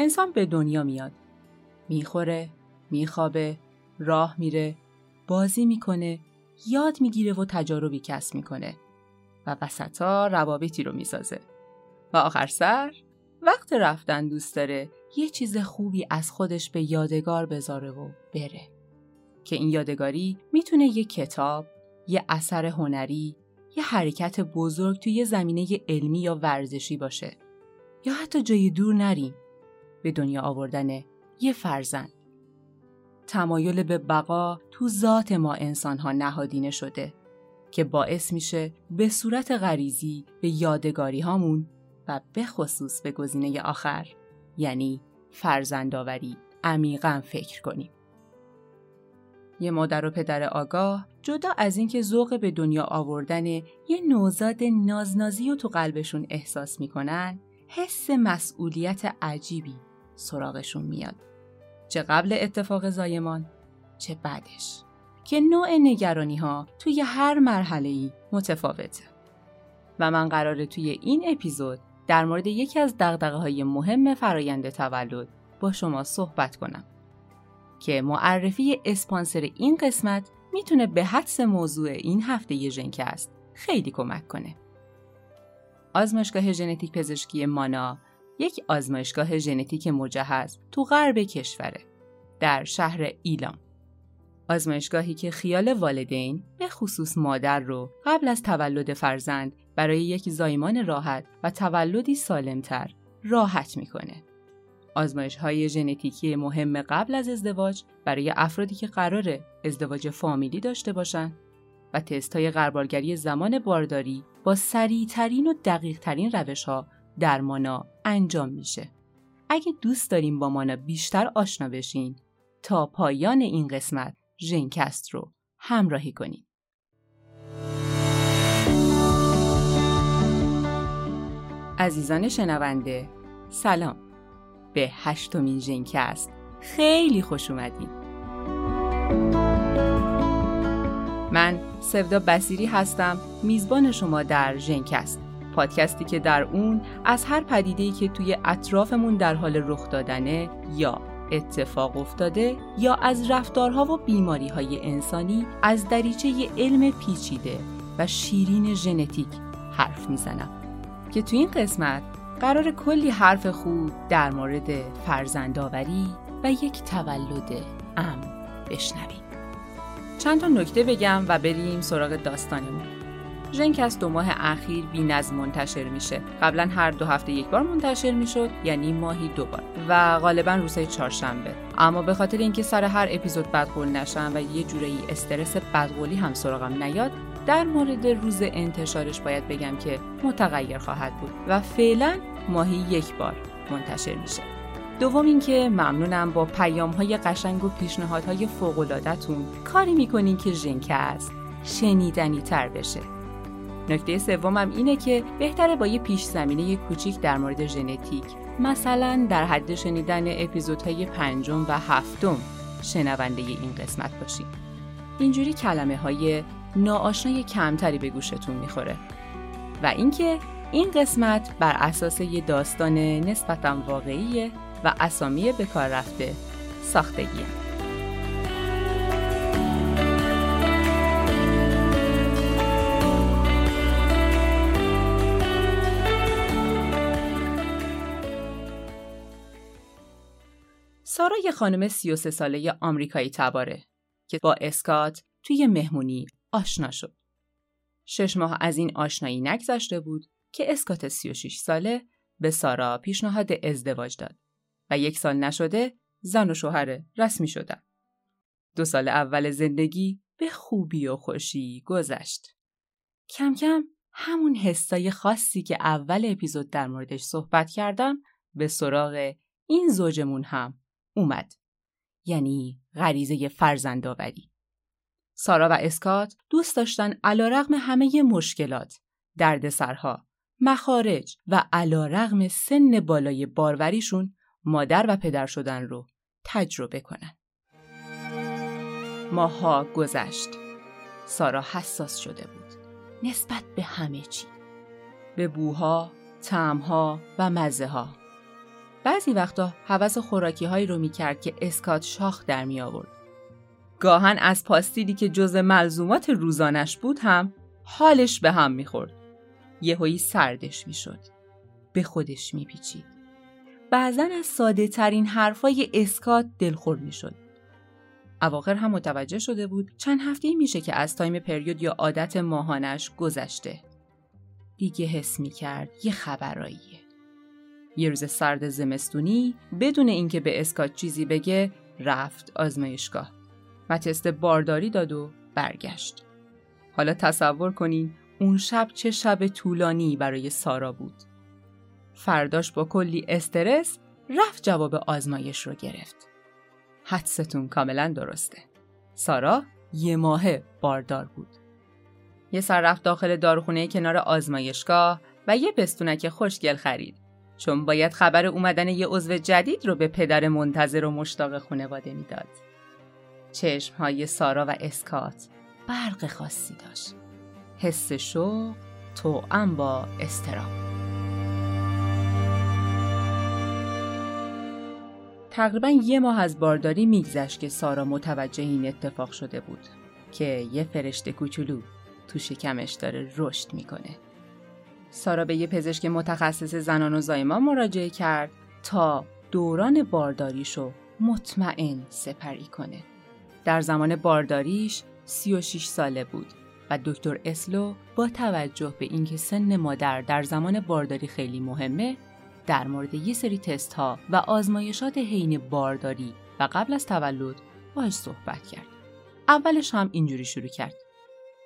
انسان به دنیا میاد. می‌خوره میخوابه راه میره بازی می‌کنه یاد می‌گیره و تجاربی کسب می‌کنه و وسطا روابطی رو می‌سازه. و آخر سر وقت رفتن دوست داره یه چیز خوبی از خودش به یادگار بذاره و بره. که این یادگاری می‌تونه یه کتاب، یه اثر هنری، یه حرکت بزرگ توی یه زمینه علمی یا ورزشی باشه. یا حتی جای دور نریم. به دنیا آوردن یه فرزند تمایل به بقا تو ذات ما انسان ها نهادینه شده که باعث میشه به صورت غریزی به یادگاری هامون و به خصوص به گزینه آخر یعنی فرزندآوری عمیقا فکر کنیم. یه مادر و پدر آگاه جدا از اینکه ذوق به دنیا آوردن یه نوزاد نازنازی رو تو قلبشون احساس می‌کنن حس مسئولیت عجیبی سراغشون میاد. چه قبل اتفاق زایمان چه بعدش. که نوع نگرانی ها توی هر مرحله ای متفاوته. و من قراره توی این اپیزود در مورد یکی از دقدقه های مهم فرایند تولد با شما صحبت کنم. که معرفی اسپانسر این قسمت می‌تونه به حدس موضوع این هفته ژنکست خیلی کمک کنه. آزمایشگاه ژنتیک پزشکی مانا یک آزمایشگاه ژنتیک مجهز تو غرب کشوره در شهر ایلام. آزمایشگاهی که خیال والدین به خصوص مادر رو قبل از تولد فرزند برای یک زایمان راحت و تولدی سالمتر راحت می‌کنه. آزمایش های ژنتیکی مهم قبل از ازدواج برای افرادی که قرار ازدواج فامیلی داشته باشند و تست های غربالگری زمان بارداری با سریعترین و دقیق ترین روش ها در مانا انجام میشه. اگه دوست داریم با مانا بیشتر آشنا بشین تا پایان این قسمت ژنکست رو همراهی کنید. عزیزان شنونده سلام به هشتمین ژنکست خیلی خوش اومدید من سودا بسیری هستم میزبان شما در ژنکست پادکستی که در اون از هر پدیده‌ای که توی اطرافمون در حال رخ دادنه یا اتفاق افتاده یا از رفتارها و بیماریهای انسانی از دریچه علم پیچیده و شیرین ژنتیک حرف می‌زنم. که تو این قسمت قرار کلی حرف خوب در مورد فرزندآوری و یک تولد امن بشنویم. چند تا نکته بگم و بریم سراغ داستانمون. ژنکس دو ماه اخیر بی نظم منتشر میشه. قبلا هر دو هفته یک بار منتشر می‌شد یعنی ماهی دو بار. و غالبا روزهای چهارشنبه. اما به خاطر اینکه سر هر اپیزود بدقول نشم و یه جورایی استرس بدقولی هم سراغم نیاد در مورد روز انتشارش باید بگم که متغیر خواهد بود و فعلا ماهی یک بار منتشر میشه. دوم اینکه ممنونم با پیام های قشنگ و پیشنهادهای فوق کاری می‌کنین که ژنکست شنیدنی تر بشه. نکته سومم اینه که بهتره با یه پیش زمینه کوچیک در مورد ژنتیک. مثلا در حد شنیدن اپیزودهای پنجم و هفتم شنونده این قسمت باشید اینجوری کلمه های ناآشنای کمتری به گوشتون می‌خوره. و اینکه این قسمت بر اساس یه داستان نسبتا واقعیه و اسامی به کار رفته ساختگیه. سارا یه خانم 33 ساله آمریکایی تباره که با اسکات توی مهمونی آشنا شد. شش ماه از این آشنایی نگذشته بود که اسکات 36 ساله به سارا پیشنهاد ازدواج داد و یک سال نشده زن و شوهر رسمی شدن. دو سال اول زندگی به خوبی و خوشی گذشت. کم کم همون حسای خاصی که اول اپیزود در موردش صحبت کردم به سراغ این زوجمون هم اومد. یعنی غریزه فرزندآوری. سارا و اسکات دوست داشتن علا رغم همه مشکلات، دردسرها، مخارج و علا رغم سن بالای باروریشون مادر و پدر شدن رو تجربه کنن. ماها گذشت. سارا حساس شده بود. نسبت به همه چی. به بوها، تعمها و مزه ها. بعضی وقتا حوس خوراکی هایی رو می‌کرد که اسکات شاخ در می آورد. گاهن از پاستیلی که جز ملزومات روزانش بود هم حالش به هم می‌خورد. یهویی سردش می‌شد. به خودش میپیچید. بعضا از ساده ترین حرفای اسکات دلخور می‌شد. اواخر هم متوجه شده بود چند هفته میشه که از تایم پریود یا عادت ماهانش گذشته. دیگه حس می‌کرد یه خبراییه. یه روز سرد زمستونی بدون اینکه به اسکات چیزی بگه رفت آزمایشگاه و تست بارداری داد و برگشت. حالا تصور کنین اون شب چه شب طولانی برای سارا بود. فرداش با کلی استرس رفت جواب آزمایش رو گرفت. حدستون کاملا درسته. سارا یه ماه باردار بود. یه سر رفت داخل داروخونه کنار آزمایشگاه و یه پستونک خوشگل خرید. چون باید خبر اومدن یه عضو جدید رو به پدر منتظر و مشتاق خانواده می‌داد. چشم های سارا و اسکات برق خاصی داشت. حس شوق توأم با استرام. تقریبا یه ماه از بارداری میگذشت که سارا متوجه این اتفاق شده بود که یه فرشته کوچولو تو شکمش داره رشد می‌کنه. سارا به یه پزشک متخصص زنان و زایمان مراجعه کرد تا دوران بارداریشو مطمئن سپری کنه. در زمان بارداریش 36 ساله بود و دکتر اسلو با توجه به اینکه سن مادر در زمان بارداری خیلی مهمه در مورد یه سری تست ها و آزمایشات حین بارداری و قبل از تولد باش صحبت کرد. اولش هم اینجوری شروع کرد.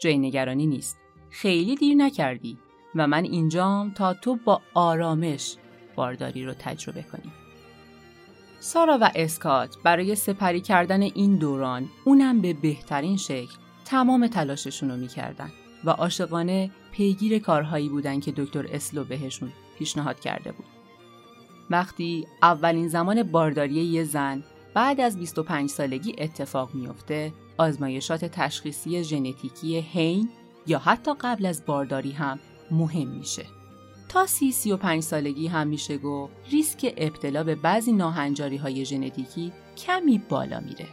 جای نگرانی نیست. خیلی دیر نکردی و من اینجام تا تو با آرامش بارداری رو تجربه کنی. سارا و اسکات برای سپری کردن این دوران اونم به بهترین شکل تمام تلاششون رو می‌کردن و عاشقانه پیگیر کارهایی بودن که دکتر اسلو بهشون پیشنهاد کرده بود. وقتی اولین زمان بارداری یه زن بعد از 25 سالگی اتفاق میافته آزمایشات تشخیصی ژنتیکی هین یا حتی قبل از بارداری هم مهم میشه. تا سی سی و پنج سالگی هم میشه گفت ریسک ابتلا به بعضی ناهنجاری های ژنتیکی کمی بالا میره.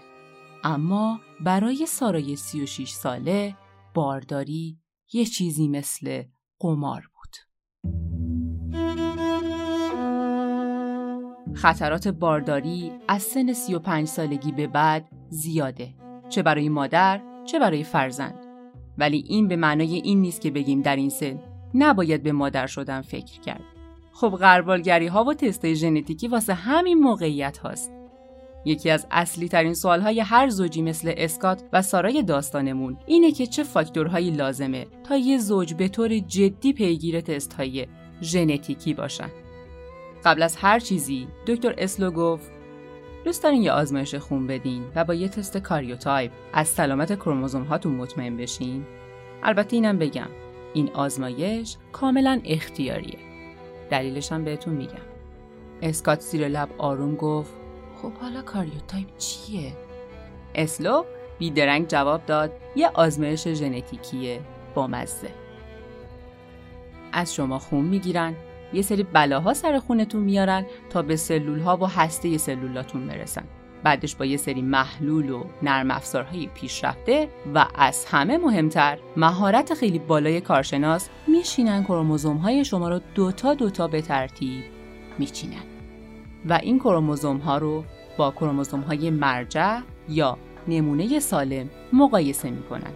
اما برای سارای 36 ساله بارداری یه چیزی مثل قمار بود. خطرات بارداری از سن 35 سالگی به بعد زیاده چه برای مادر چه برای فرزند ولی این به معنای این نیست که بگیم در این سن نباید به مادر شدن فکر کرد. خب غربالگری ها و تست ژنتیکی واسه همین موقعیت هاست. یکی از اصلی ترین سوال های هر زوجی مثل اسکات و سارای داستانمون اینه که چه فاکتورهایی لازمه تا یه زوج به طور جدی پیگیر تست های ژنتیکی باشن. قبل از هر چیزی دکتر اسلو گفت دوست دارین یه آزمایش خون بدین و با یه تست کاریوتایپ از سلامت کروموزوم هاتون مطمئن بشین. البته اینم بگم این آزمایش کاملا اختیاریه. دلیلش هم بهتون میگم. اسکات زیر لب آروم گفت خب حالا کاریوتایپ چیه؟ اسلو بیدرنگ جواب داد یه آزمایش ژنتیکیه با مزه. از شما خون می‌گیرن یه سری بلاها سر خونتون میارن تا به سلول ها و هسته سلولاتون برسن. بعدش با یه سری محلول و نرم افزارهای پیشرفته و از همه مهمتر مهارت خیلی بالای کارشناس میشینن کروموزوم های شما رو دوتا دوتا به ترتیب میچینن. و این کروموزوم ها رو با کروموزوم های مرجع یا نمونه سالم مقایسه می‌کنن.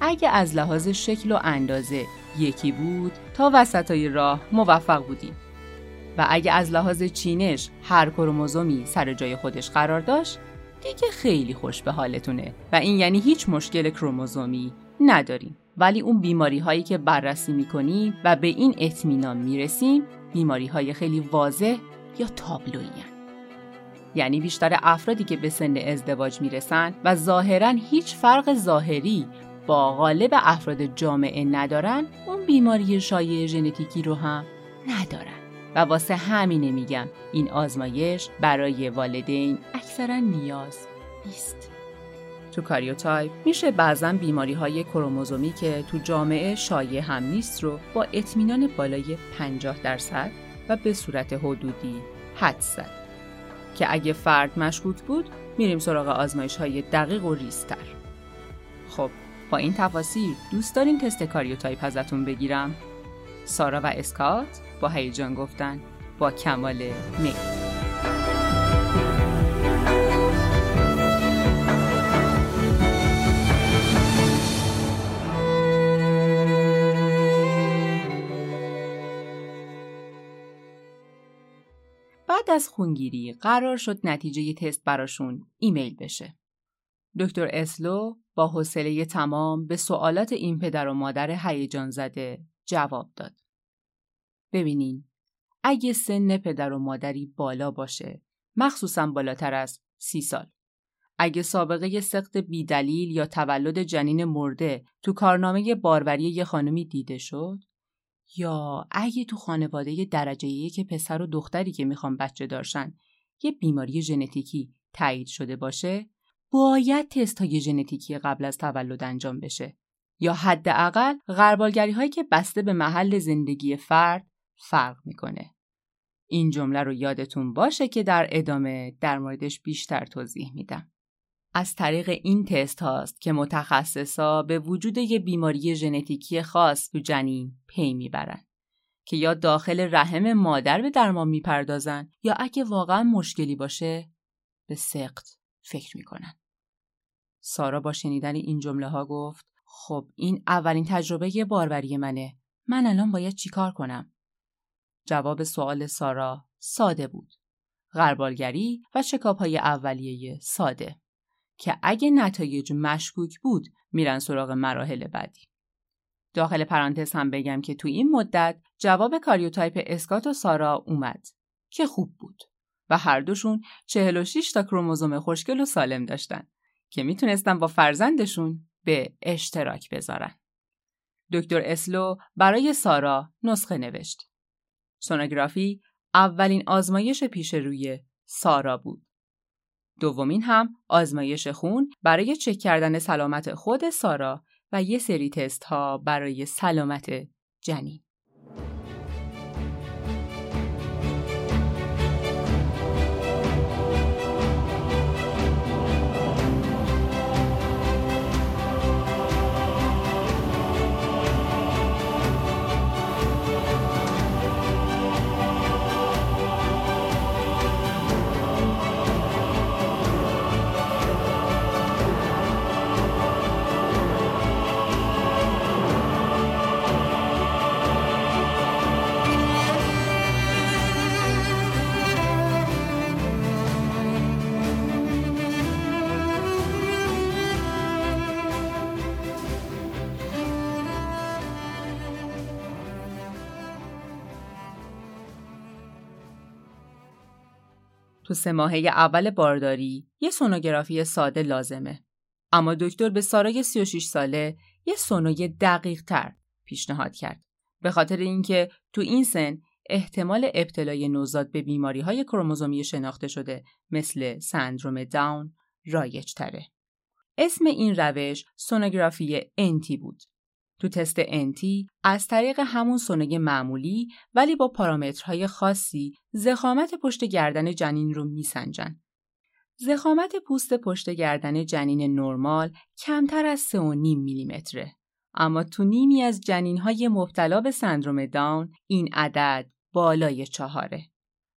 اگه از لحاظ شکل و اندازه یکی بود تا وسطای راه موفق بودیم. و اگه از لحاظ چینش هر کروموزومی سر جای خودش قرار داشت دیگه خیلی خوش به حالتونه. و این یعنی هیچ مشکل کروموزومی نداریم. ولی اون بیماری هایی که بررسی می‌کنیم و به این اطمینان می‌رسیم بیماری های خیلی واضح یا تابلویی یعنی بیشتر افرادی که به سن ازدواج می‌رسن و ظاهرا هیچ فرق ظاهری با غالب افراد جامعه ندارن اون بیماری شایع ژنتیکی رو هم ندارن. و واسه همینه میگم این آزمایش برای والدین اکثرا نیاز نیست. تو کاریوتایپ میشه بعضا بیماری های کروموزومی که تو جامعه شایع هم نیست رو با اطمینان بالای 50 درصد و به صورت حدودی حد زد. که اگه فرد مشکوک بود میریم سراغ آزمایش های دقیق و ریستر خب با این تفاصیل دوست دارین تست کاریوتایپ ازتون بگیرم؟ سارا و اسکات؟ با هیجان گفتن با کمال میل بعد از خونگیری قرار شد نتیجه تست براشون ایمیل بشه. دکتر اسلو با حوصله تمام به سوالات این پدر و مادر هیجان زده جواب داد. ببینین. اگه سن پدر و مادری بالا باشه مخصوصا بالاتر از سی سال. اگه سابقه سخت بیدلیل یا تولد جنین مرده تو کارنامه باروری یه خانمی دیده شد؟ یا اگه تو خانواده درجه که پسر و دختری که می‌خوان بچه دارشن یه بیماری ژنتیکی تایید شده باشه باید تست های ژنتیکی قبل از تولد انجام بشه. یا حداقل غربالگری هایی که بسته به محل زندگی فرد فرق می‌کنه. این جمله رو یادتون باشه که در ادامه در موردش بیشتر توضیح میدم. از طریق این تست هاست که متخصصا به وجود یه بیماری ژنتیکی خاص تو جنین پی می‌برن که یا داخل رحم مادر به درمان می‌پردازن یا اگه واقعا مشکلی باشه به سقط فکر می‌کنن. سارا با شنیدن این جمله ها گفت خب این اولین تجربه باروری منه. من الان باید چیکار کنم؟ جواب سوال سارا ساده بود. غربالگری و شکاب های اولیه ساده که اگه نتایج مشکوک بود میرن سراغ مراحل بعدی. داخل پرانتز هم بگم که تو این مدت جواب کاریوتایپ اسکات و سارا اومد که خوب بود و هر دوشون 46 تا کروموزوم خوشگل و سالم داشتن که می‌تونستن با فرزندشون به اشتراک بذارن. دکتر اسلو برای سارا نسخه نوشت. سونوگرافی اولین آزمایش پیش روی سارا بود. دومین هم آزمایش خون برای چک کردن سلامت خود سارا و یه سری تست ها برای سلامت جنین. تو سه ماهه اول بارداری یه سونوگرافی ساده لازمه. اما دکتر به سارای 36 ساله یه سونوی دقیق تر پیشنهاد کرد. به خاطر اینکه تو این سن احتمال ابتلای نوزاد به بیماری های کروموزومی شناخته شده مثل سندروم داون رایج تره. اسم این روش سونوگرافی انتی بود تو تست انتی از طریق همون سونگ معمولی ولی با پارامترهای خاصی زخامت پشت گردن جنین رو میسنجن. زخامت پوست پشت گردن جنین نرمال کمتر از 3.5 میلیمتره. اما تو نیمی از جنین های مبتلا به سندروم داون این عدد بالای چهاره.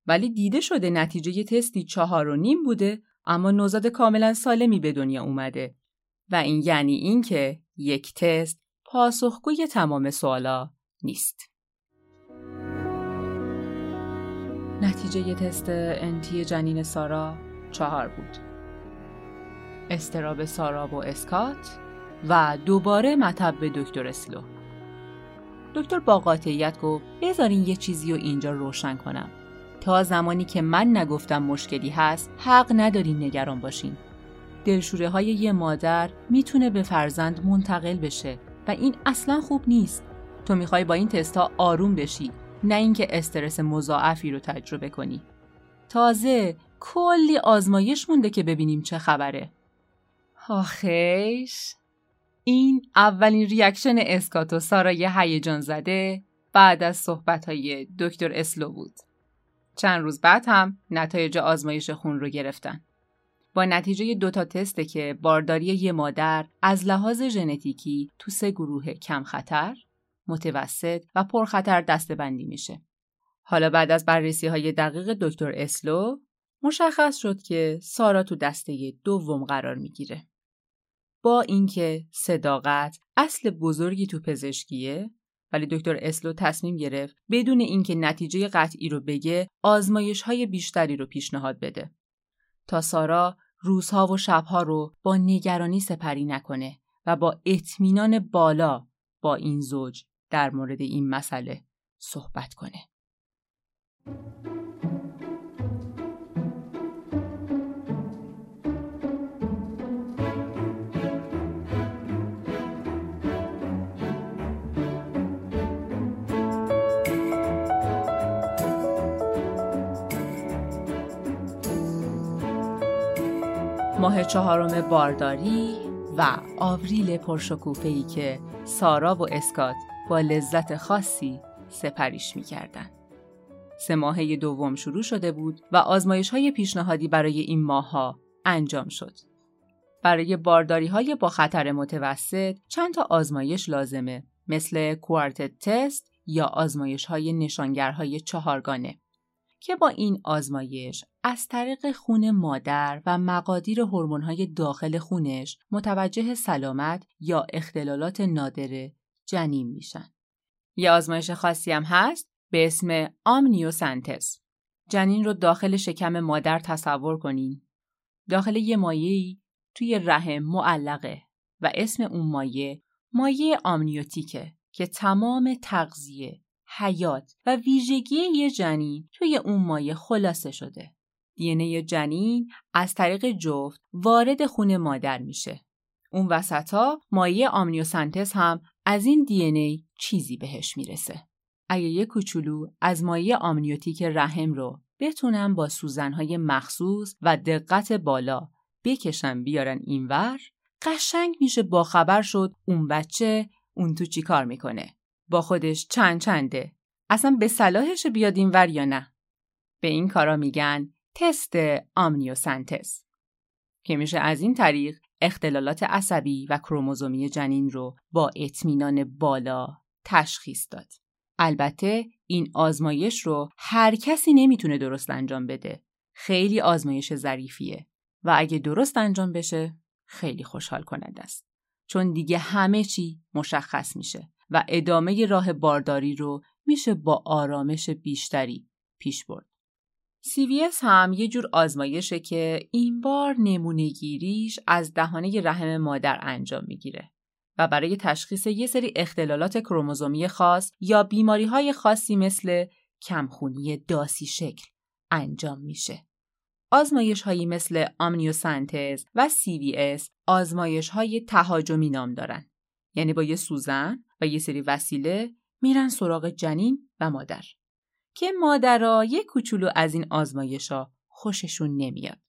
ولی دیده شده نتیجه تستی چهار و نیم بوده اما نوزاد کاملا سالمی به دنیا اومده و این یعنی اینکه یک تست پاسخگوی تمام سوالا نیست. نتیجه تست انتی جنین سارا چهار بود. استراب سارا و اسکات و دوباره مطب به دکتر اسلو. دکتر با قاطعیت گفت بذارین یه چیزی رو اینجا روشن کنم. تا زمانی که من نگفتم مشکلی هست حق ندارین نگران باشین. دلشوره های یه مادر می‌تونه به فرزند منتقل بشه و این اصلا خوب نیست. تو می‌خوای با این تستا آروم بشی نه اینکه استرس مضاعفی رو تجربه کنی. تازه کلی آزمایش مونده که ببینیم چه خبره. آخیش این اولین reaction اسکات و سارای هیجان زده بعد از صحبت های دکتر اسلو بود. چند روز بعد هم نتایج آزمایش خون رو گرفتن. با نتیجه دو تا تسته که بارداری یه مادر از لحاظ ژنتیکی تو سه گروه کم خطر، متوسط و پرخطر دستبندی میشه. حالا بعد از بررسی های دقیق دکتر اسلو مشخص شد که سارا تو دسته دوم قرار می‌گیره. با اینکه صداقت اصل بزرگی تو پزشکیه ولی دکتر اسلو تصمیم گرفت بدون اینکه نتیجه قطعی رو بگه آزمایش های بیشتری رو پیشنهاد بده تا سارا روزها و شبها رو با نگرانی سپری نکنه و با اطمینان بالا با این زوج در مورد این مسئله صحبت کنه. ماه چهارم بارداری و آوریل پرشکوفه‌ای که سارا و اسکات با لذت خاصی سپریش می‌کردن. سه ماهه دوم شروع شده بود و آزمایش های پیشنهادی برای این ماها انجام شد. برای بارداری های با خطر متوسط چند تا آزمایش لازمه مثل کوارتت تست یا آزمایش های نشانگرهای چهارگانه که با این آزمایش از طریق خون مادر و مقادیر های داخل خونش متوجه سلامت یا اختلالات نادره جنین میشن. یه آزمایش خاصی هم هست به اسم آمنیوسنتس. جنین رو داخل شکم مادر تصور کنین. داخل یه مایه‌ای توی رحم معلقه و اسم اون مایه مایه آمنیوتیکه که تمام تغذیه، حیات و ویژگی یه جنین توی اون مایه خلاصه شده. دی جنین از طریق جفت وارد خون مادر میشه. اون وسطا مایه آمنیوسنتز هم از این دی چیزی بهش می‌رسه. اگه یه کوچولو از مایه آمنیوتیک رحم رو بتونن با سوزنهای مخصوص و دقت بالا بکشن بیارن اینور قشنگ میشه با خبر شد اون بچه اون تو چی کار می‌کنه با خودش چند چنده اصلا به صلاحش بیاد اینور یا نه به این کارا میگن تست آمنیوسنتز که میشه از این طریق اختلالات عصبی و کروموزومی جنین رو با اطمینان بالا تشخیص داد. البته این آزمایش رو هر کسی نمی‌تونه درست انجام بده. خیلی آزمایش ظریفیه و اگه درست انجام بشه خیلی خوشحال کننده است. چون دیگه همه چی مشخص میشه و ادامه راه بارداری رو میشه با آرامش بیشتری پیش برد. CVS هم یه جور آزمایشه که این بار نمونهگیریش از دهانه رحم مادر انجام می‌گیره و برای تشخیص یه سری اختلالات کروموزومی خاص یا بیماری های خاصی مثل کمخونی داسی شکل انجام میشه. آزمایش هایی مثل آمنیوسنتز و CVS آزمایش های تهاجمی نام دارن. یعنی با یه سوزن و یه سری وسیله میرن سراغ جنین و مادر. که مادرها یه کوچولو از این آزمایشا خوششون نمیاد.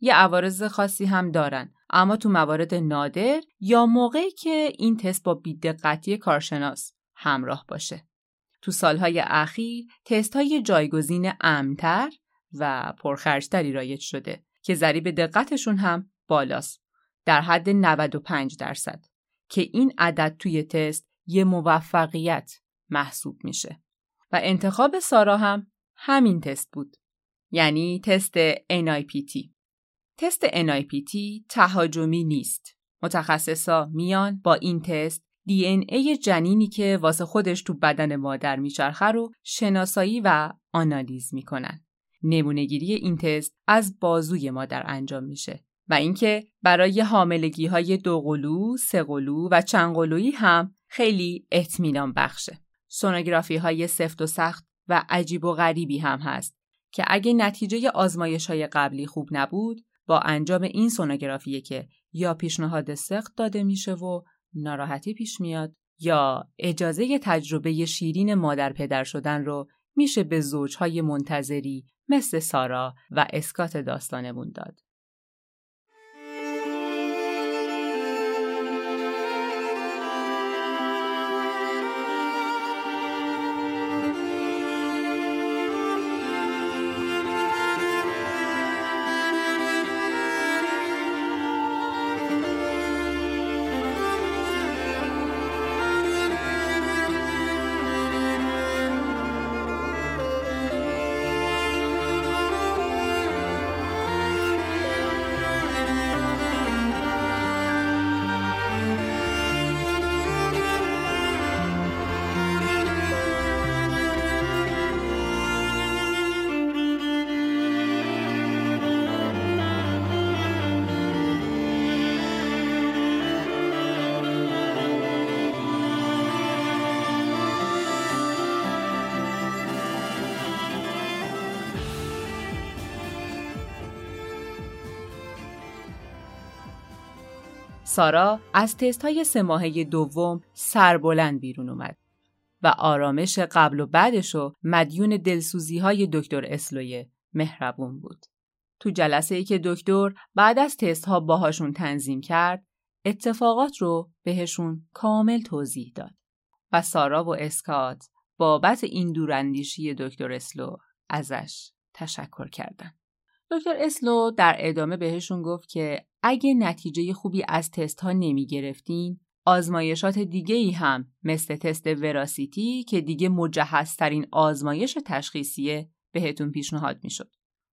یه عوارض خاصی هم دارن اما تو موارد نادر یا موقعی که این تست با بیدقتی کارشناس همراه باشه. تو سالهای اخیر تست های جایگزین امتر و پرخرجتری رایج شده که ضریب دقتشون هم بالاست در حد 95 درصد که این عدد توی تست یه موفقیت محسوب میشه. و انتخاب سارا هم همین تست بود. یعنی تست NIPT. تست NIPT تهاجمی نیست. متخصصا میان با این تست دی ای جنینی که واسه خودش تو بدن مادر میچرخه رو شناسایی و آنالیز می‌کنن. نمونهگیری این تست از بازوی مادر انجام میشه و اینکه برای حاملگی های دوقلو، سهقلو و چندقلویی هم خیلی اطمینان بخشه. سونوگرافی های سفت و سخت و عجیب و غریبی هم هست که اگه نتیجه آزمایش های قبلی خوب نبود با انجام این سونوگرافی که یا پیشنهاد سخت داده میشه و ناراحتی پیش میاد یا اجازه تجربه شیرین مادر پدر شدن رو میشه به زوجهای منتظری مثل سارا و اسکات داستانمون داد. سارا از تست های سه ماهه دوم سربلند بیرون اومد و آرامش قبل و بعدش و مدیون دلسوزی های دکتر اسلوی مهربون بود. تو جلسه ای که دکتر بعد از تست ها باهاشون تنظیم کرد اتفاقات رو بهشون کامل توضیح داد و سارا و اسکات بابت این دوراندیشی دکتر اسلو ازش تشکر کردن. دکتر اسلو در ادامه بهشون گفت که اگه نتیجه خوبی از تست ها نمی گرفتین آزمایشات دیگه ای هم مثل تست وراسیتی که دیگه مجهزترین آزمایش تشخیصیه بهتون پیشنهاد می‌شد.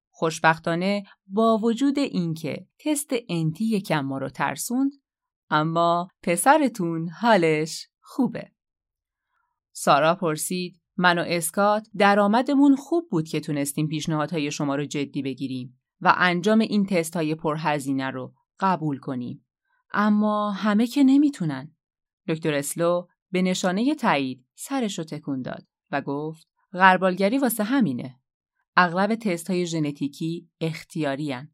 خوشبختانه با وجود اینکه تست انتی یکم ما رو ترسوند اما پسرتون حالش خوبه. سارا پرسید من و اسکات درآمدمون خوب بود که تونستیم پیشنهادهای شما رو جدی بگیریم و انجام این تست های پرهزینه رو قبول کنیم. اما همه که نمی‌تونن. دکتر اسلو به نشانه تایید سرش رو تکون داد و گفت غربالگری واسه همینه. اغلب تست های ژنتیکی اختیاری هن.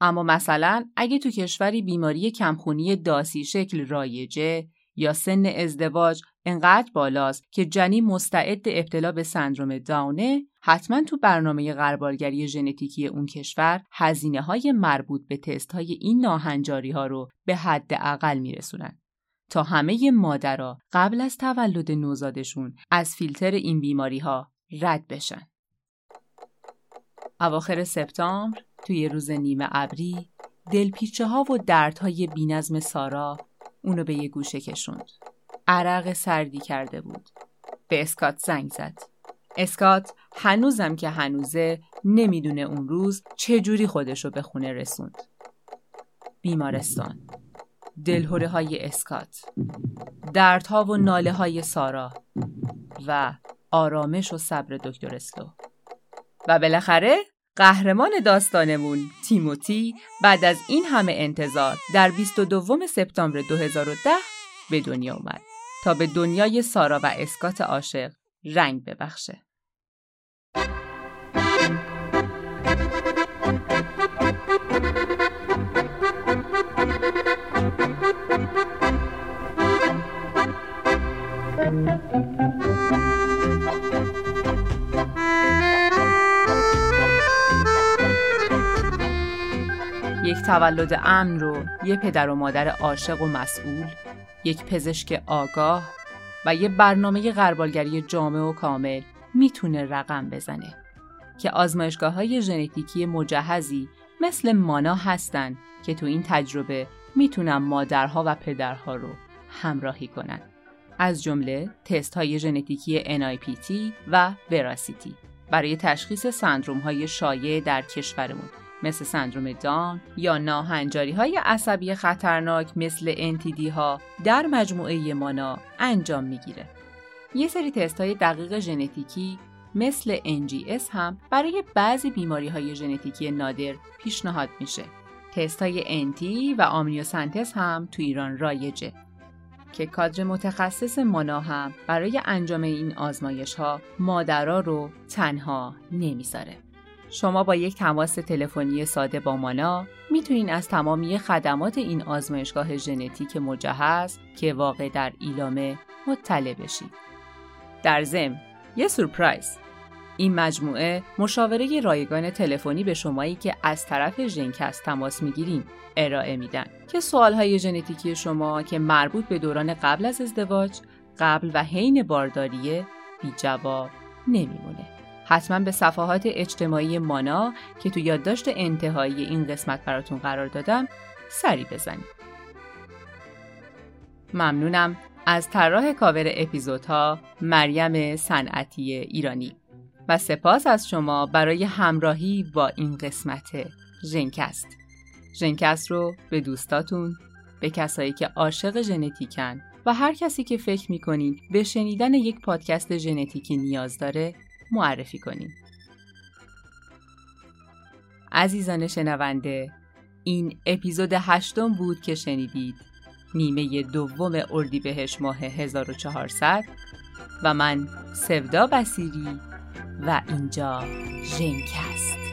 اما مثلا اگه تو کشوری بیماری کمخونی داسی شکل رایجه یا سن ازدواج انقدر بالاست که جنین مستعد ابتلا به سندروم داونه حتما تو برنامه غربالگری ژنتیکی اون کشور هزینه های مربوط به تست های این ناهنجاری ها رو به حد اقل میرسونن تا همه مادرها قبل از تولد نوزادشون از فیلتر این بیماری ها رد بشن. اواخر سپتامبر توی روز نیمه ابری دلپیچه ها و دردهای بینظم سارا اونو به یه گوشه کشوند. عرق سردی کرده بود. به اسکات زنگ زد. اسکات هنوزم که هنوزه نمی‌دونه اون روز چجوری خودشو به خونه رسوند. بیمارستان. دلهوره های اسکات. دردها و ناله های سارا. و آرامش و صبر دکتر اسلو. و بالاخره قهرمان داستانمون تیموتی بعد از این همه انتظار در 22 سپتامبر 2010 به دنیا اومد تا به دنیای سارا و اسکات عاشق رنگ ببخشه. یک تولد امن رو یه پدر و مادر عاشق و مسئول یک پزشک آگاه و یه برنامه غربالگری جامع و کامل می‌تونه رقم بزنه که آزمایشگاه های ژنتیکی مجهزی مثل مانا هستن که تو این تجربه می‌تونن مادرها و پدرها رو همراهی کنن. از جمله تست های ژنتیکی NIPT و وراسیتی برای تشخیص سندروم های شایع در کشورمون. مثل سندروم دان یا ناهنجاری های عصبی خطرناک مثل انتیدی ها در مجموعه مانا انجام می‌گیره. یه سری تست های دقیق ژنتیکی مثل NGS هم برای بعضی بیماری های ژنتیکی نادر پیشنهاد میشه. تست های انتی و آمنیوسنتز هم تو ایران رایجه که کادر متخصص مانا هم برای انجام این آزمایش ها مادرها رو تنها نمی‌ذاره. شما با یک تماس تلفنی ساده با مانا می‌تونین از تمامی خدمات این آزمایشگاه ژنتیک مجهز که واقع در ایلامه مطلع بشید. در ضمن یه سورپرایز این مجموعه مشاوره رایگان تلفنی به شمایی که از طرف ژنکست تماس می‌گیریم ارائه میدن که سوالهای ژنتیکی شما که مربوط به دوران قبل از ازدواج قبل و حین بارداریه بی جواب نمیمونه. حتما به صفحات اجتماعی مانا که تو یادداشت انتهایی این قسمت براتون قرار دادم سری بزنید. ممنونم از طراح کاور اپیزودها مریم صنعتی ایرانی و سپاس از شما برای همراهی با این قسمت ژنکست. ژنکست رو به دوستاتون، به کسایی که عاشق ژنتیکن و هر کسی که فکر می‌کنین به شنیدن یک پادکست ژنتیکی نیاز داره معرفی کنیم. عزیزان شنونده این اپیزود هشتم بود که شنیدید نیمه دوم اردیبهشت ماه 1400 و من سودا بسیری و اینجا ژنکست